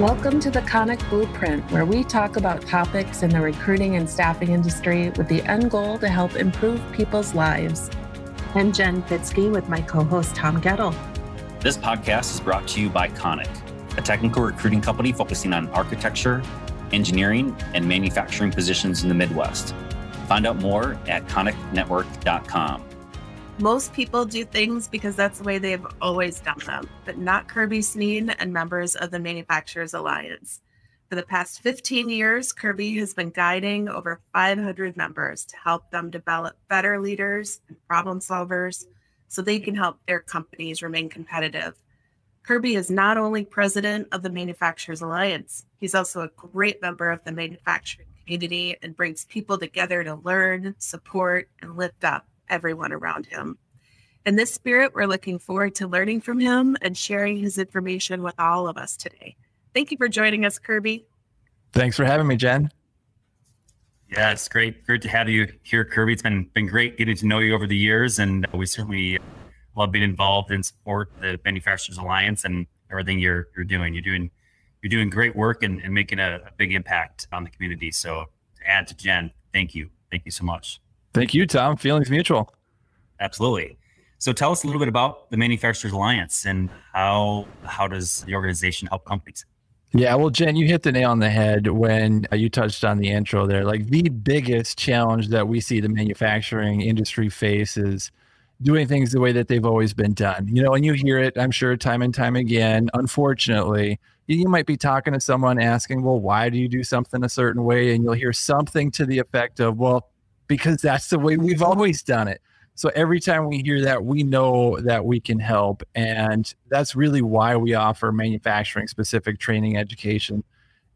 Welcome to the Konik Blueprint, where we talk about topics in the recruiting and staffing industry with the end goal to help improve people's lives. I'm Jen Fitzke with my co host Tom Gettle. This podcast is brought to you by Konik, a technical recruiting company focusing on architecture, engineering, and manufacturing positions in the Midwest. Find out more at koniknetwork.com. Most people do things because that's the way they've always done them, but not Kirby Sneen and members of the Manufacturers Alliance. For the past 15 years, Kirby has been guiding over 500 members to help them develop better leaders and problem solvers so they can help their companies remain competitive. Kirby is not only president of the Manufacturers Alliance, he's also a great member of the manufacturing community and brings people together to learn, support, and lift up everyone around him. In this spirit, we're looking forward to learning from him and sharing his information with all of us today. Thank you for joining us, Kirby. Thanks for having me, Jen. Yeah, it's great. Great to have you here, Kirby. It's been been great getting to know you over the years, and we certainly love being involved in support the Manufacturers Alliance and everything you're you're doing. You're doing you're doing great work and, and making a, a big impact on the community. So to add to Jen, thank you. Thank you so much. Thank you, Tom. Feelings mutual. Absolutely. So tell us a little bit about the Manufacturers Alliance and how how does the organization help companies? Yeah, well, Jen, you hit the nail on the head when uh, you touched on the intro there. Like the biggest challenge that we see the manufacturing industry faces doing things the way that they've always been done. You know, and you hear it, I'm sure, time and time again. Unfortunately, you might be talking to someone asking, well, why do you do something a certain way? And you'll hear something to the effect of, well, because that's the way we've always done it. So every time we hear that, we know that we can help. And that's really why we offer manufacturing specific training education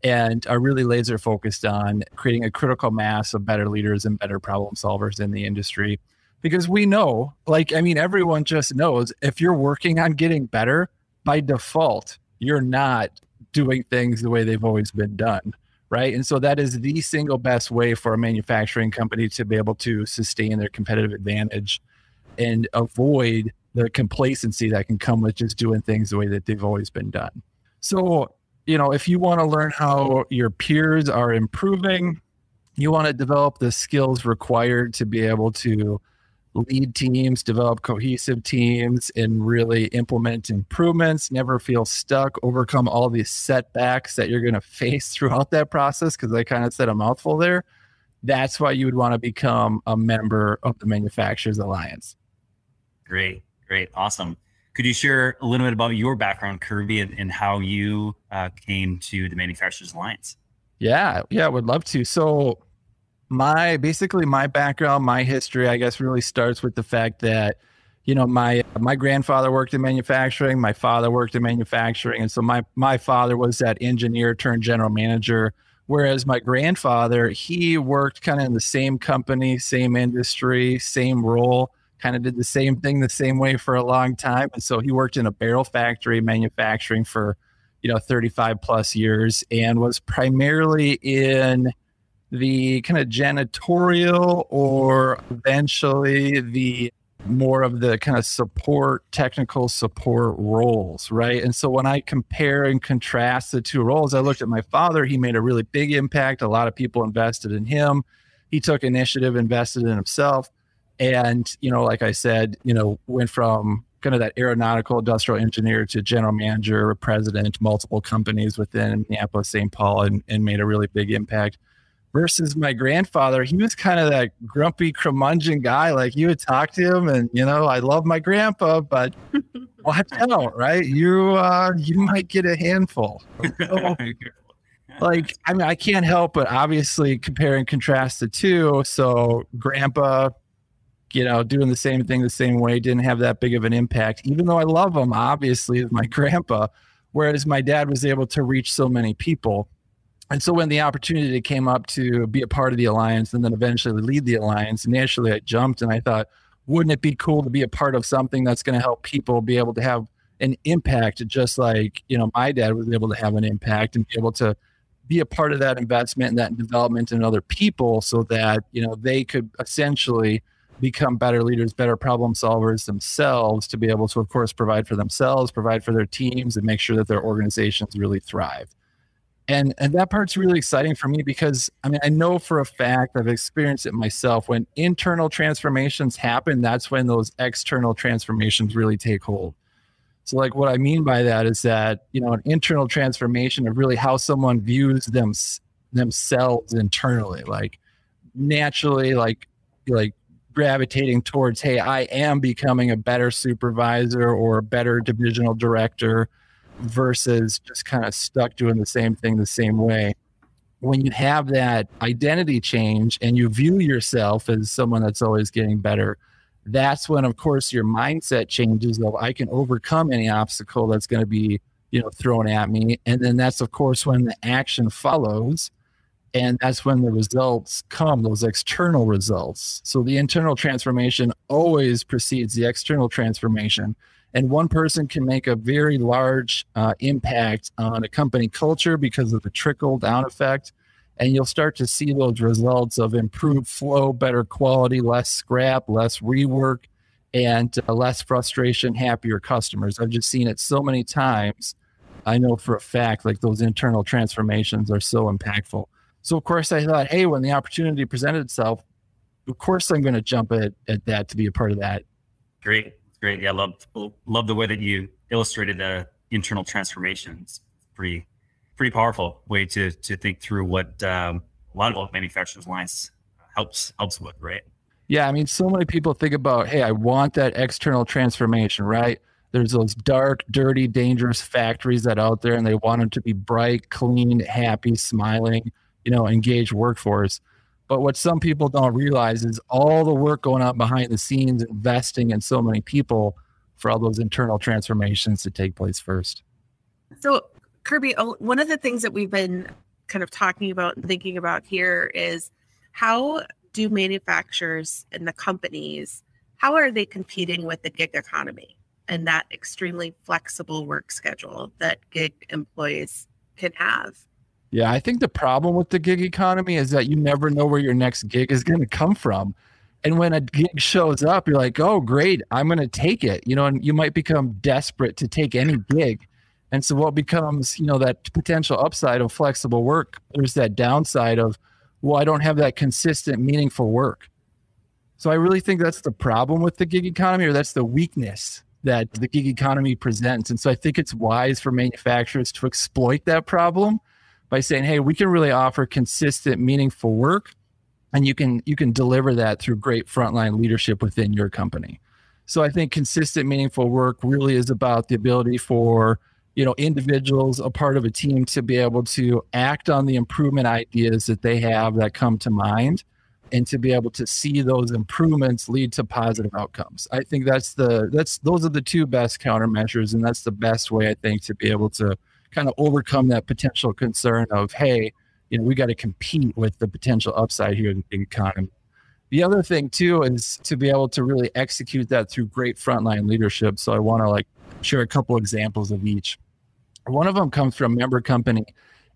and are really laser focused on creating a critical mass of better leaders and better problem solvers in the industry. Because we know, like, I mean, everyone just knows if you're working on getting better by default, you're not doing things the way they've always been done right? And so that is the single best way for a manufacturing company to be able to sustain their competitive advantage and avoid the complacency that can come with just doing things the way that they've always been done. So, you know, if you want to learn how your peers are improving, you want to develop the skills required to be able to lead teams, develop cohesive teams, and really implement improvements, never feel stuck, overcome all these setbacks that you're going to face throughout that process. Because I kind of said a mouthful there. That's why you would want to become a member of the Manufacturers Alliance. Great, great, awesome. Could you share a little bit about your background, Kirby, and, and how you uh, came to the Manufacturers Alliance? Yeah, yeah, I would love to. So, my basically my background, my history, I guess, really starts with the fact that you know my my grandfather worked in manufacturing, my father worked in manufacturing, and so my my father was that engineer turned general manager. Whereas my grandfather, he worked kind of in the same company, same industry, same role, kind of did the same thing the same way for a long time. And so he worked in a barrel factory manufacturing for, you know, 35 plus years and was primarily in the kind of janitorial or eventually the more of the kind of support, technical support roles, right? And so when I compare and contrast the two roles, I looked at my father. He made a really big impact. A lot of people invested in him. He took initiative, invested in himself. And, you know, like I said, you know, went from kind of that aeronautical industrial engineer to general manager, president, multiple companies within Minneapolis, St. Paul, and, and made a really big impact versus my grandfather he was kind of that grumpy curmudgeon guy. Like you would talk to him and you know i love my grandpa but watch out right? You uh you might get a handful. So, like i mean i can't help but obviously compare and contrast the two. So grandpa you know doing the same thing the same way didn't have that big of an impact even though i love him obviously as my grandpa whereas my dad was able to reach so many people and so when the opportunity came up to be a part of the alliance and then eventually lead the alliance, initially I jumped and I thought, wouldn't it be cool to be a part of something that's going to help people be able to have an impact, just like you know my dad was able to have an impact and be able to be a part of that investment and that development in other people, so that you know they could essentially become better leaders, better problem solvers themselves, to be able to, of course, provide for themselves, provide for their teams, and make sure that their organizations really thrive. And, and that part's really exciting for me because I mean, I know for a fact I've experienced it myself. When internal transformations happen, that's when those external transformations really take hold. So, like, what I mean by that is that, you know, an internal transformation of really how someone views them, themselves internally, like naturally, like, like gravitating towards, hey, I am becoming a better supervisor or a better divisional director versus just kind of stuck doing the same thing the same way. When you have that identity change and you view yourself as someone that's always getting better, that's when, of course, your mindset changes of I can overcome any obstacle that's going to be, you know, thrown at me. And then that's, of course, when the action follows. And that's when the results come, those external results. So the internal transformation always precedes the external transformation and one person can make a very large uh, impact on a company culture because of the trickle down effect. And you'll start to see those results of improved flow better quality less scrap less rework and uh, less frustration happier customers. I've just seen it so many times. I know for a fact like those internal transformations are so impactful. So of course i thought hey when the opportunity presented itself of course i'm going to jump at, at that to be a part of that. Great great. Yeah, love love the way that you illustrated the internal transformations. Pretty pretty powerful way to to think through what um, a lot of Manufacturers Alliance helps helps with, right? Yeah, I mean, so many people think about, hey, I want that external transformation, right? There's those dark, dirty, dangerous factories that out there, and they want them to be bright, clean, happy, smiling, you know, engaged workforce. But what some people don't realize is all the work going on behind the scenes, investing in so many people for all those internal transformations to take place first. So, Kirby, oh, one of the things that we've been kind of talking about and thinking about here is how do manufacturers and the companies how are they competing with the gig economy and that extremely flexible work schedule that gig employees can have yeah, I think the problem with the gig economy is that you never know where your next gig is going to come from. And when a gig shows up, you're like, oh, great, I'm going to take it. You know, and you might become desperate to take any gig. And so, what becomes, you know, that potential upside of flexible work, there's that downside of, well, I don't have that consistent, meaningful work. So, I really think that's the problem with the gig economy, or that's the weakness that the gig economy presents. And so, I think it's wise for manufacturers to exploit that problem by saying, "Hey, we can really offer consistent, meaningful work, and you can you can deliver that through great frontline leadership within your company." So I think consistent, meaningful work really is about the ability for you know individuals, a part of a team, to be able to act on the improvement ideas that they have that come to mind and to be able to see those improvements lead to positive outcomes. I think that's the that's those are the two best countermeasures and that's the best way I think to be able to kind of overcome that potential concern of, hey, you know, we got to compete with the potential upside here in the economy. The other thing too is to be able to really execute that through great frontline leadership. So I want to like share a couple examples of each. One of them comes from member company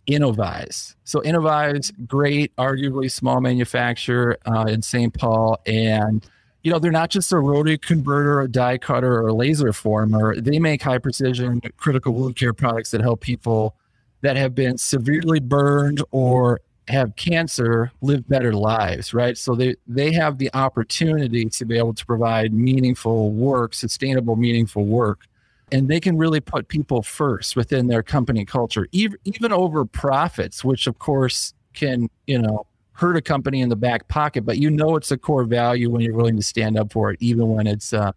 Innovize. So Innovize, great, arguably small manufacturer uh, in St. Paul, and you know, they're not just a rotary converter, a die cutter, or a laser former. They make high precision critical wound care products that help people that have been severely burned or have cancer live better lives, right? So they, they have the opportunity to be able to provide meaningful work, sustainable, meaningful work. And they can really put people first within their company culture, even, even over profits, which of course can, you know, hurt a company in the back pocket, but you know it's a core value when you're willing to stand up for it, even when it's uh,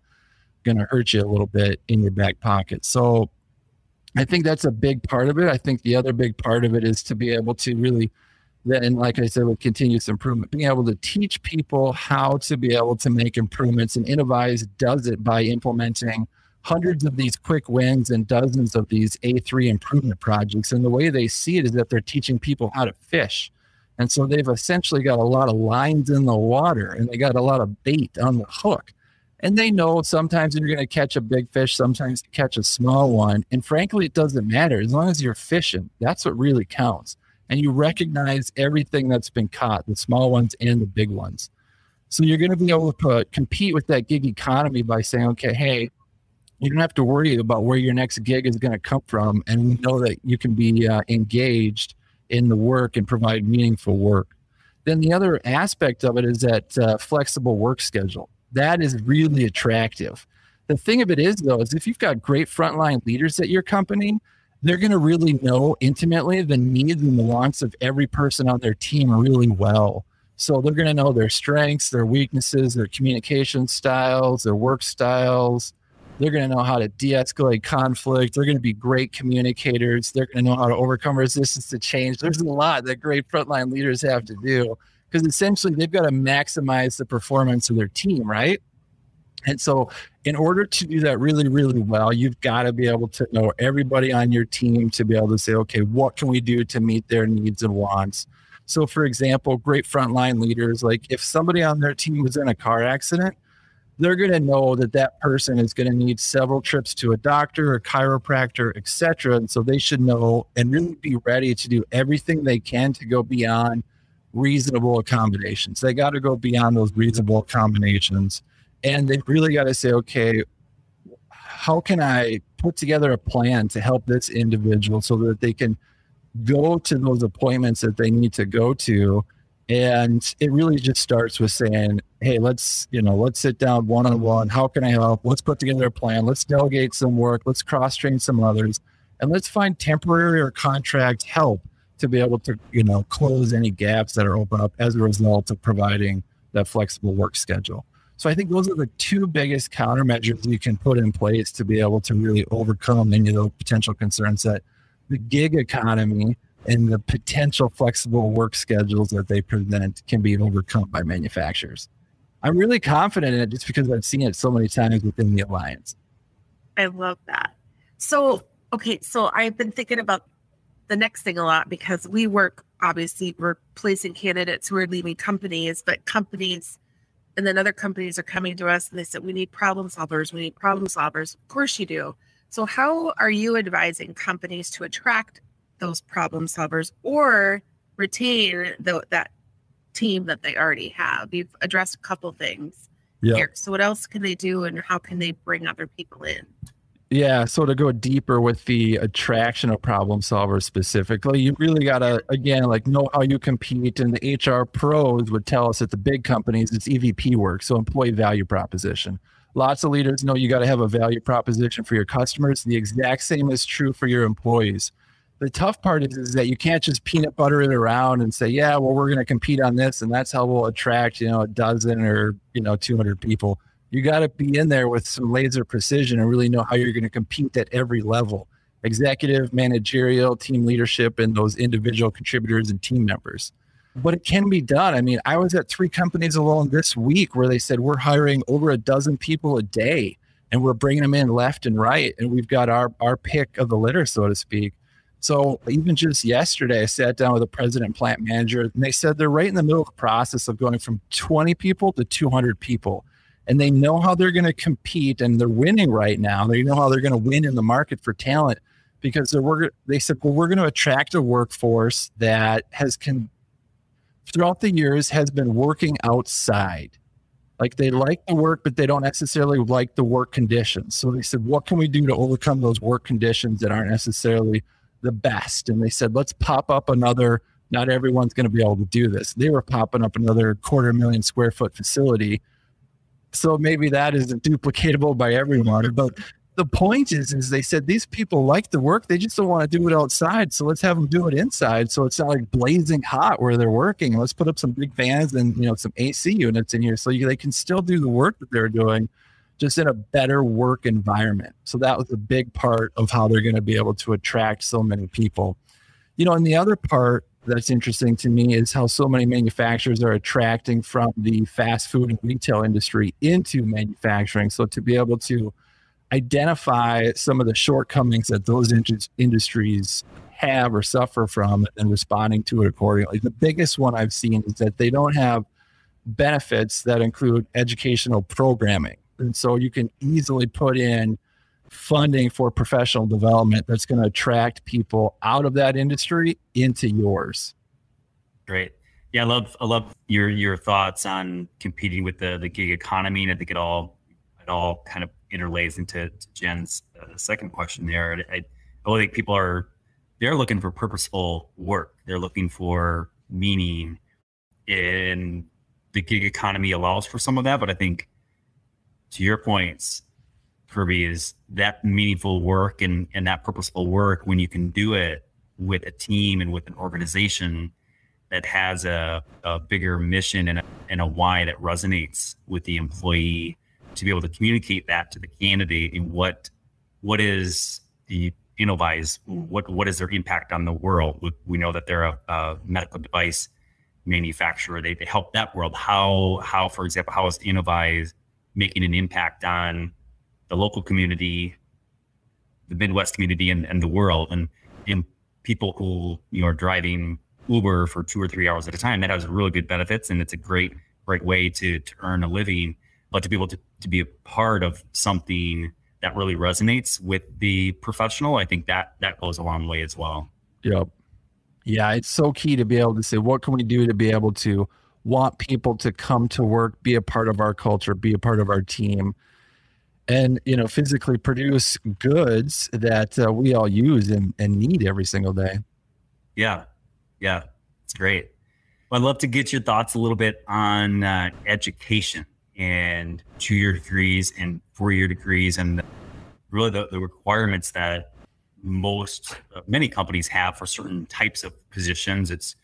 going to hurt you a little bit in your back pocket. So I think that's a big part of it. I think the other big part of it is to be able to really, then, like I said, with continuous improvement, being able to teach people how to be able to make improvements. And Innovize does it by implementing hundreds of these quick wins and dozens of these A3 improvement projects. And the way they see it is that they're teaching people how to fish and so they've essentially got a lot of lines in the water and they got a lot of bait on the hook. And they know sometimes you're going to catch a big fish, sometimes you catch a small one. And frankly, it doesn't matter. As long as you're fishing, that's what really counts. And you recognize everything that's been caught, the small ones and the big ones. So you're going to be able to compete with that gig economy by saying, okay, hey, you don't have to worry about where your next gig is going to come from. And we know that you can be uh, engaged – in the work and provide meaningful work. Then the other aspect of it is that uh, flexible work schedule. That is really attractive. The thing of it is, though, is if you've got great frontline leaders at your company, they're going to really know intimately the needs and the wants of every person on their team really well. So they're going to know their strengths, their weaknesses, their communication styles, their work styles. They're going to know how to de escalate conflict. They're going to be great communicators. They're going to know how to overcome resistance to change. There's a lot that great frontline leaders have to do because essentially they've got to maximize the performance of their team, right? And so, in order to do that really, really well, you've got to be able to know everybody on your team to be able to say, okay, what can we do to meet their needs and wants? So, for example, great frontline leaders, like if somebody on their team was in a car accident, they're going to know that that person is going to need several trips to a doctor, a chiropractor, etc. And so they should know and really be ready to do everything they can to go beyond reasonable accommodations. They got to go beyond those reasonable accommodations and they've really got to say, okay, how can I put together a plan to help this individual so that they can go to those appointments that they need to go to? And it really just starts with saying, hey, let's, you know, let's sit down one on one. How can I help? Let's put together a plan. Let's delegate some work. Let's cross train some others. And let's find temporary or contract help to be able to, you know, close any gaps that are open up as a result of providing that flexible work schedule. So I think those are the two biggest countermeasures you can put in place to be able to really overcome any of those potential concerns that the gig economy and the potential flexible work schedules that they present can be overcome by manufacturers. I'm really confident in it just because I've seen it so many times within the alliance. I love that. So, okay, so I've been thinking about the next thing a lot because we work, obviously, we're placing candidates who are leaving companies, but companies and then other companies are coming to us and they said, we need problem solvers. We need problem solvers. Of course you do. So, how are you advising companies to attract those problem solvers or retain the, that team that they already have? You've addressed a couple things yeah. here. So, what else can they do and how can they bring other people in? Yeah. So to go deeper with the attraction of problem solvers specifically, you really got to, again, like know how you compete. And the HR pros would tell us at the big companies, it's EVP work. So employee value proposition. Lots of leaders know you got to have a value proposition for your customers. The exact same is true for your employees. The tough part is, is that you can't just peanut butter it around and say, yeah, well, we're going to compete on this. And that's how we'll attract, you know, a dozen or, you know, 200 people you got to be in there with some laser precision and really know how you're going to compete at every level executive, managerial, team leadership, and those individual contributors and team members. But it can be done. I mean, I was at three companies alone this week where they said we're hiring over a dozen people a day and we're bringing them in left and right. And we've got our, our pick of the litter, so to speak. So even just yesterday, I sat down with a president plant manager and they said they're right in the middle of the process of going from 20 people to 200 people and they know how they're going to compete and they're winning right now. They know how they're going to win in the market for talent because they're, they said, well, we're going to attract a workforce that has can throughout the years has been working outside. Like they like the work, but they don't necessarily like the work conditions. So they said, what can we do to overcome those work conditions that aren't necessarily the best? And they said, let's pop up another. Not everyone's going to be able to do this. They were popping up another quarter million square foot facility so maybe that isn't duplicatable by everyone. But the point is, is they said these people like the work, they just don't want to do it outside. So let's have them do it inside. So it's not like blazing hot where they're working. Let's put up some big fans and you know some AC units in here so they can still do the work that they're doing, just in a better work environment. So that was a big part of how they're going to be able to attract so many people. You know, and the other part that's interesting to me is how so many manufacturers are attracting from the fast food and retail industry into manufacturing. So to be able to identify some of the shortcomings that those in- industries have or suffer from and responding to it accordingly. The biggest one I've seen is that they don't have benefits that include educational programming. And so you can easily put in funding for professional development that's going to attract people out of that industry into yours. Great. Yeah, I love I love your your thoughts on competing with the the gig economy, and I think it all it all kind of interlays into Jen's uh, second question there. I, I think people are they're looking for purposeful work. They're looking for meaning. And the gig economy allows for some of that, but I think to your points, Kirby, is that meaningful work and, and that purposeful work when you can do it with a team and with an organization that has a, a bigger mission and a, and a why that resonates with the employee to be able to communicate that to the candidate and what what is the Innovize, what what is their impact on the world? We know that they're a, a medical device manufacturer. They, they help that world. How how for example, how is Innovize making an impact on the local community, the Midwest community, and, and the world, and, and people who you know are driving Uber for two or three hours at a time. That has really good benefits, and it's a great great way to to earn a living. But to be able to to be a part of something that really resonates with the professional, I think that that goes a long way as well. Yep. Yeah, it's so key to be able to say, what can we do to be able to want people to come to work, be a part of our culture, be a part of our team, and you know, physically produce goods that uh, we all use and, and need every single day. Yeah, yeah, it's great. Well, I'd love to get your thoughts a little bit on uh, education and two year degrees and four year degrees and really the, the requirements that most uh, many companies have for certain types of positions it's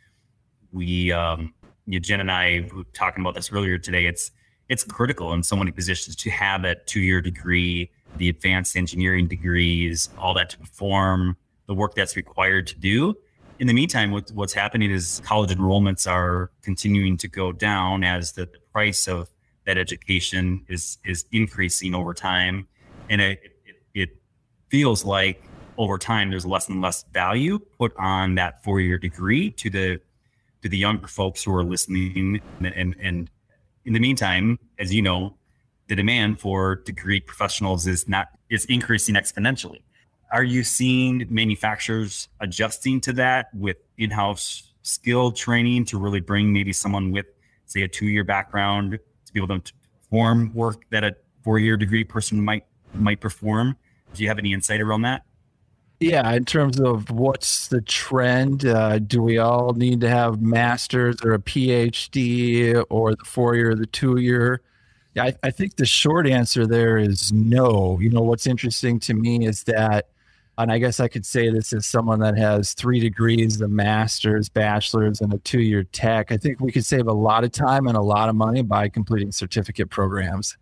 we um jen and i were talking about this earlier today it's it's critical in so many positions to have that two year degree the advanced engineering degrees all that to perform the work that's required to do. In the meantime what, what's happening is college enrollments are continuing to go down as the price of that education is is increasing over time, and it, it, it feels like over time there's less and less value put on that four year degree to the to the younger folks who are listening and, and and in the meantime as you know the demand for degree professionals is not is increasing exponentially are you seeing manufacturers adjusting to that with in-house skill training to really bring maybe someone with say a two-year background to be able to perform work that a four-year degree person might might perform. Do you have any insight around that? Yeah, in terms of what's the trend, uh, do we all need to have masters or a PhD or the four year, or the two year? I, I think the short answer there is no. You know, what's interesting to me is that and I guess I could say this as someone that has three degrees, a master's, bachelor's, and a two year tech. I think we could save a lot of time and a lot of money by completing certificate programs.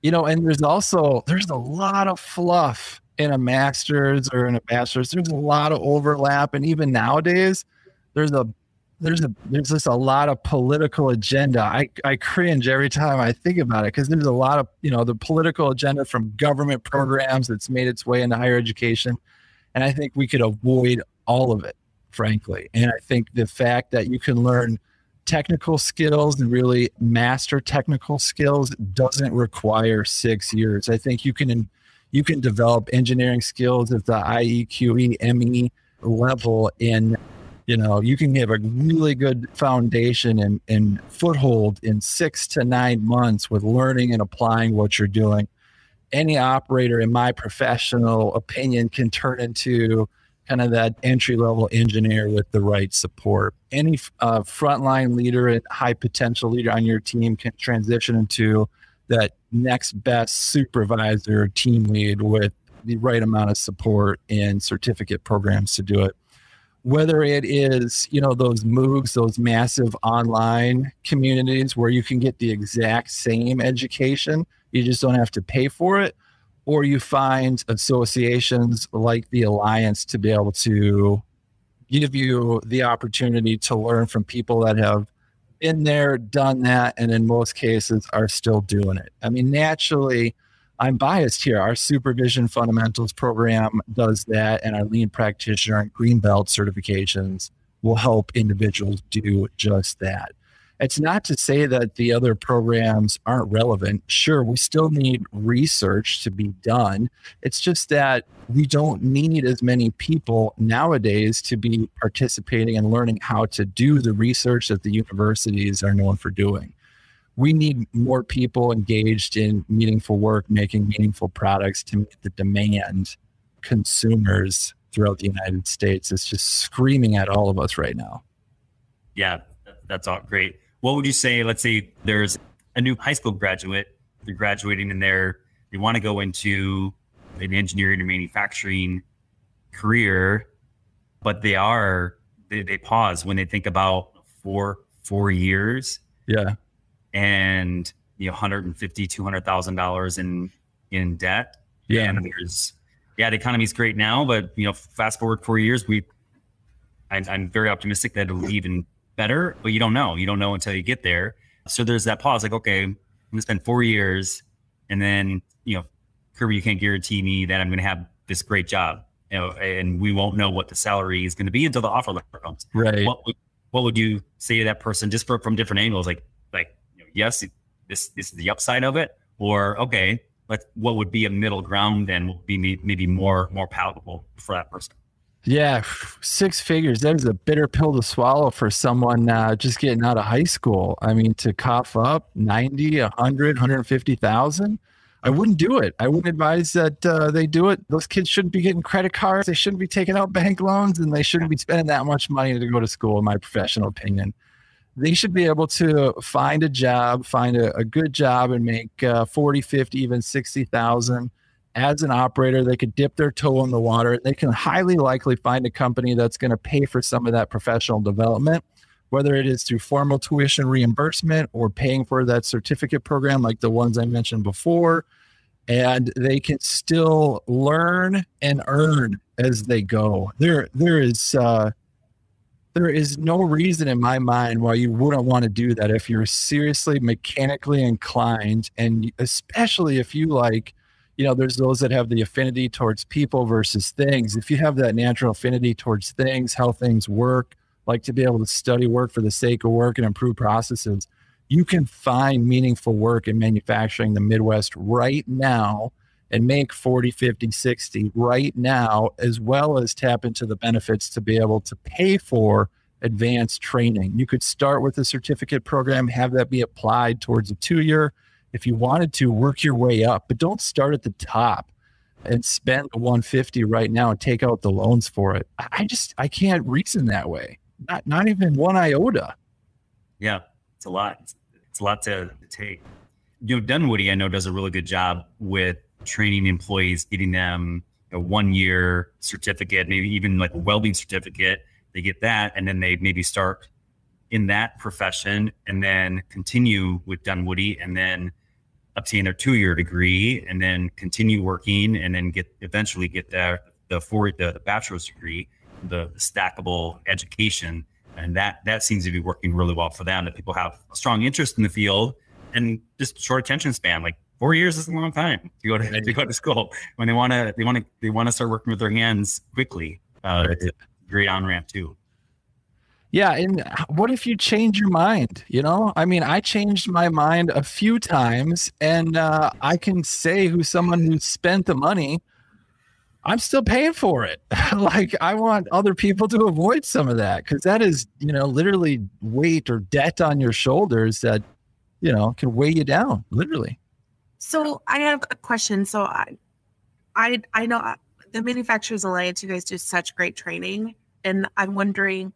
You know, and there's also there's a lot of fluff in a master's or in a bachelor's. There's a lot of overlap, and even nowadays, there's a there's a there's just a lot of political agenda. I, I cringe every time I think about it because there's a lot of you know the political agenda from government programs that's made its way into higher education, and I think we could avoid all of it, frankly. And I think the fact that you can learn technical skills and really master technical skills doesn't require six years. I think you can you can develop engineering skills at the IEQE ME level in you know you can have a really good foundation and, and foothold in six to nine months with learning and applying what you're doing. Any operator in my professional opinion can turn into kind of that entry level engineer with the right support. Any uh, frontline leader and high potential leader on your team can transition into that next best supervisor team lead with the right amount of support and certificate programs to do it. Whether it is you know those moocs those massive online communities where you can get the exact same education you just don't have to pay for it or you find associations like the alliance to be able to give you the opportunity to learn from people that have been there done that and in most cases are still doing it i mean naturally I'm biased here. Our supervision fundamentals program does that, and our lean practitioner and green belt certifications will help individuals do just that. It's not to say that the other programs aren't relevant. Sure, we still need research to be done. It's just that we don't need as many people nowadays to be participating and learning how to do the research that the universities are known for doing we need more people engaged in meaningful work, making meaningful products to meet the demand consumers throughout the United States. is just screaming at all of us right now. Yeah, that's all great. What would you say? Let's say there's a new high school graduate, they're graduating and they're, they want to go into an engineering or manufacturing career, but they are, they, they pause when they think about four, four years. Yeah. And, you know, 150, $200,000 in, in debt. Yeah. And there's, yeah, the economy's great now, but you know, fast forward four years, we, I'm, I'm very optimistic that it'll even better, but you don't know. You don't know until you get there. So there's that pause, like, okay, I'm gonna spend four years, and then you know, Kirby, you can't guarantee me that I'm gonna have this great job, you know, and we won't know what the salary is gonna be until the offer letter comes. Right. What would, what would you say to that person, just for, from different angles, like, like, you know, yes, this this is the upside of it, or okay, let what would be a middle ground then will be maybe more more palatable for that person. Yeah, six figures. That is a bitter pill to swallow for someone uh, just getting out of high school. I mean, to cough up 90, 100, 150,000, I wouldn't do it. I wouldn't advise that uh, they do it. Those kids shouldn't be getting credit cards. They shouldn't be taking out bank loans and they shouldn't be spending that much money to go to school, in my professional opinion. They should be able to find a job, find a, a good job and make uh, 40, 50, even 60,000 as an operator, they could dip their toe in the water. They can highly likely find a company that's going to pay for some of that professional development, whether it is through formal tuition reimbursement or paying for that certificate program like the ones I mentioned before. And they can still learn and earn as they go. There, there is uh, there is no reason in my mind why you wouldn't want to do that if you're seriously mechanically inclined, and especially if you like you know, there's those that have the affinity towards people versus things. If you have that natural affinity towards things, how things work, like to be able to study work for the sake of work and improve processes, you can find meaningful work in manufacturing the Midwest right now and make 40, 50, 60 right now, as well as tap into the benefits to be able to pay for advanced training. You could start with a certificate program, have that be applied towards a two year if you wanted to work your way up, but don't start at the top and spend the 150 right now and take out the loans for it. I just I can't reason that way. Not not even one iota. Yeah, it's a lot. It's, it's a lot to, to take. You know, Dunwoody I know does a really good job with training employees, getting them a one year certificate, maybe even like a welding certificate. They get that, and then they maybe start in that profession and then continue with Dunwoody and then obtain their two year degree and then continue working and then get eventually get the the four the, the bachelor's degree, the, the stackable education. And that that seems to be working really well for them. That people have a strong interest in the field and just short attention span. Like four years is a long time to go to, to go to school when they want to they want to they want to start working with their hands quickly. Uh, great on ramp too. Yeah, and what if you change your mind? You know, I mean, I changed my mind a few times, and uh, I can say who's someone who spent the money. I'm still paying for it. like I want other people to avoid some of that because that is, you know, literally weight or debt on your shoulders that, you know, can weigh you down, literally. So I have a question. So I, I, I know uh, the Manufacturers Alliance. You guys do such great training, and I'm wondering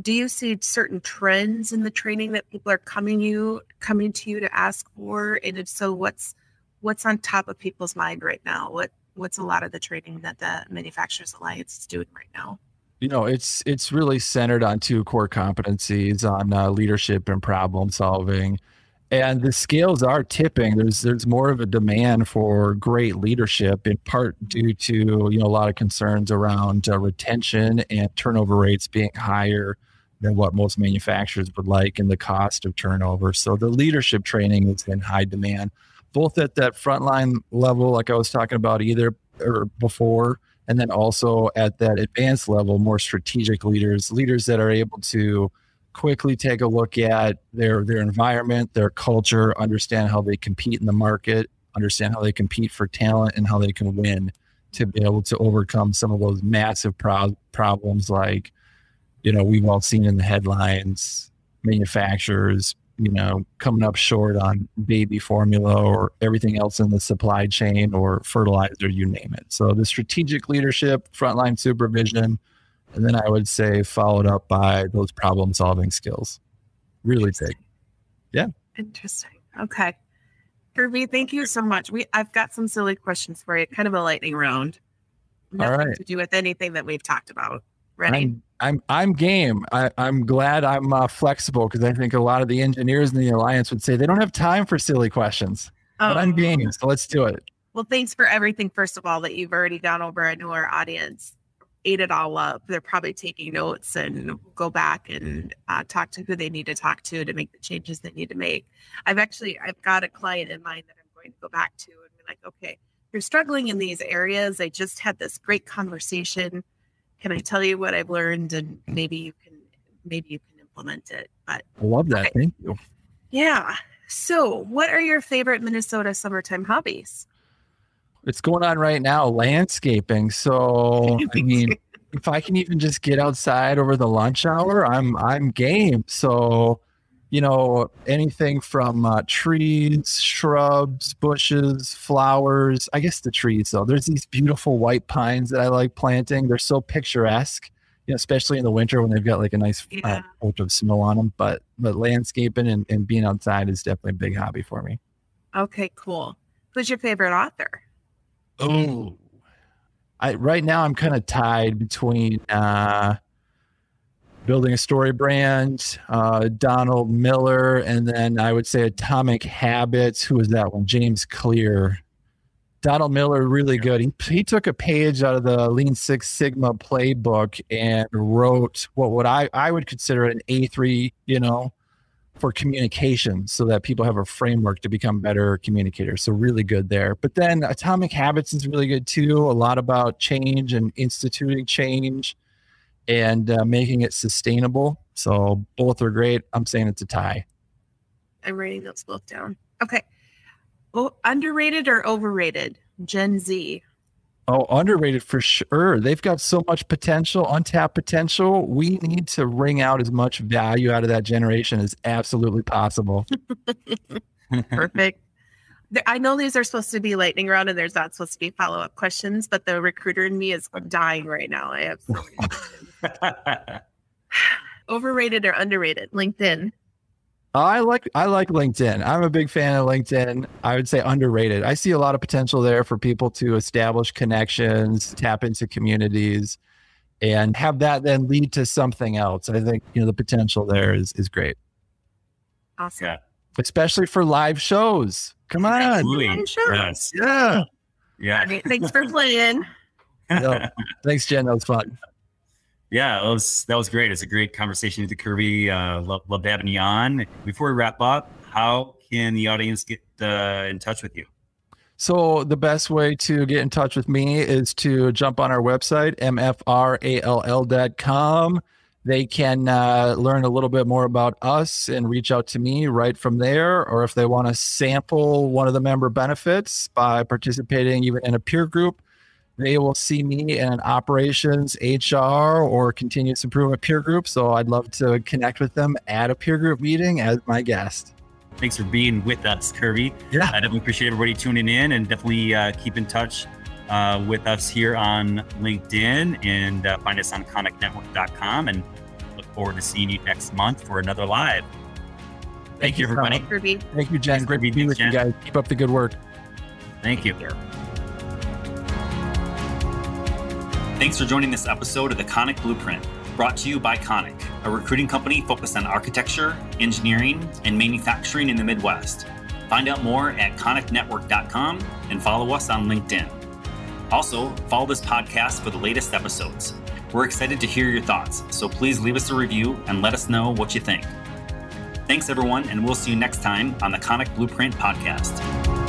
do you see certain trends in the training that people are coming you coming to you to ask for? And if so what's what's on top of people's mind right now? What what's a lot of the training that the manufacturers alliance is doing right now? You know it's it's really centered on two core competencies on uh, leadership and problem solving. And the scales are tipping. There's there's more of a demand for great leadership in part due to you know a lot of concerns around uh, retention and turnover rates being higher than what most manufacturers would like and the cost of turnover. So the leadership training is in high demand both at that frontline level like i was talking about either or before and then also at that advanced level more strategic leaders leaders that are able to quickly take a look at their their environment, their culture, understand how they compete in the market, understand how they compete for talent, and how they can win to be able to overcome some of those massive pro- problems like you know we've all seen in the headlines manufacturers you know, coming up short on baby formula or everything else in the supply chain or fertilizer, you name it. So the strategic leadership, frontline supervision, and then I would say followed up by those problem solving skills. Really big. Yeah. Interesting. Okay. Kirby, thank you so much. We I've got some silly questions for you, kind of a lightning round. Nothing right. to do with anything that we've talked about. Ready? I'm I'm I'm game. I, I'm glad I'm uh, flexible because I think a lot of the engineers in the alliance would say they don't have time for silly questions. But I'm Oh. game, so let's do it. Well, thanks for everything, first of all, that you've already gone over. I know our audience ate it all up. They're probably taking notes and go back and uh, talk to who they need to talk to to make the changes they need to make. I've actually I've got a client in mind that I'm going to go back to and be like, okay, you're struggling in these areas. I just had this great conversation. Can I tell you what I've learned and maybe you can maybe you can implement it. But I love that. Okay. Thank you. yeah. So, what are your favorite Minnesota summertime hobbies? It's going on right now, landscaping. So I mean, if I can even just get outside over the lunch hour, I'm I'm game. So, you know, anything from uh, trees, shrubs, bushes, flowers. I guess the trees though. There's these beautiful white pines that I like planting. They're so picturesque. You know, especially in the winter when they've got like a nice uh, Yeah. coat of snow on them. But but landscaping and, and being outside is definitely a big hobby for me. Okay, cool. Who's your favorite author? Oh, I right now I'm kind of tied between uh, building a story brand, uh, Donald Miller, and then I would say Atomic Habits. Who was that one? James Clear. Donald Miller, really good. He, he took a page out of the Lean Six Sigma playbook and wrote what would I I would consider an A3, you know, for communication so that people have a framework to become better communicators. So really good there. But then Atomic Habits is really good too. A lot about change and instituting change and uh, making it sustainable. So both are great. I'm saying it's a tie. I'm writing those both down. Okay. Oh, underrated or overrated? Gen Z. Oh, underrated for sure. They've got so much potential, untapped potential. We need to wring out as much value out of that generation as absolutely possible. Perfect. I know these are supposed to be lightning round and there's not supposed to be follow up questions, but the recruiter in me is dying right now. I have so many questions. overrated or underrated? LinkedIn. I like I like LinkedIn. I'm a big fan of LinkedIn. I would say underrated. I see a lot of potential there for people to establish connections, tap into communities, and have that then lead to something else. I think you know the potential there is is great, Awesome. Yeah. especially for live shows. Come on, Absolutely. I'm. Yes. yeah. Yeah. All right, thanks for playing. Yeah. Thanks, Jen. That was fun. Yeah, that was that was great. It's a great conversation with the Kirby. Uh, love love having you on. Before we wrap up, how can the audience get uh, in touch with you? So the best way to get in touch with me is to jump on our website, mfrall.com. They can uh, learn a little bit more about us and reach out to me right from there. Or if they want to sample one of the member benefits by participating even in a peer group, they will see me in operations, HR, or continuous improvement peer group. So I'd love to connect with them at a peer group meeting as my guest. Thanks for being with us, Kirby. Yeah. I definitely appreciate everybody tuning in and definitely uh, keep in touch uh, with us here on LinkedIn and uh, find us on koniknetwork.com and look forward to seeing you next month for another live. Thank, Thank you, you, everybody. Kirby. Thank you, Jen. Thanks, Great to Kirby. be with Thanks, you guys. Keep up the good work. Thank you. Thanks for joining this episode of the Konik Blueprint, brought to you by Konik, a recruiting company focused on architecture, engineering, and manufacturing in the Midwest. Find out more at koniknetwork.com and follow us on LinkedIn. Also, follow this podcast for the latest episodes. We're excited to hear your thoughts, so please leave us a review and let us know what you think. Thanks, everyone, and we'll see you next time on the Konik Blueprint podcast.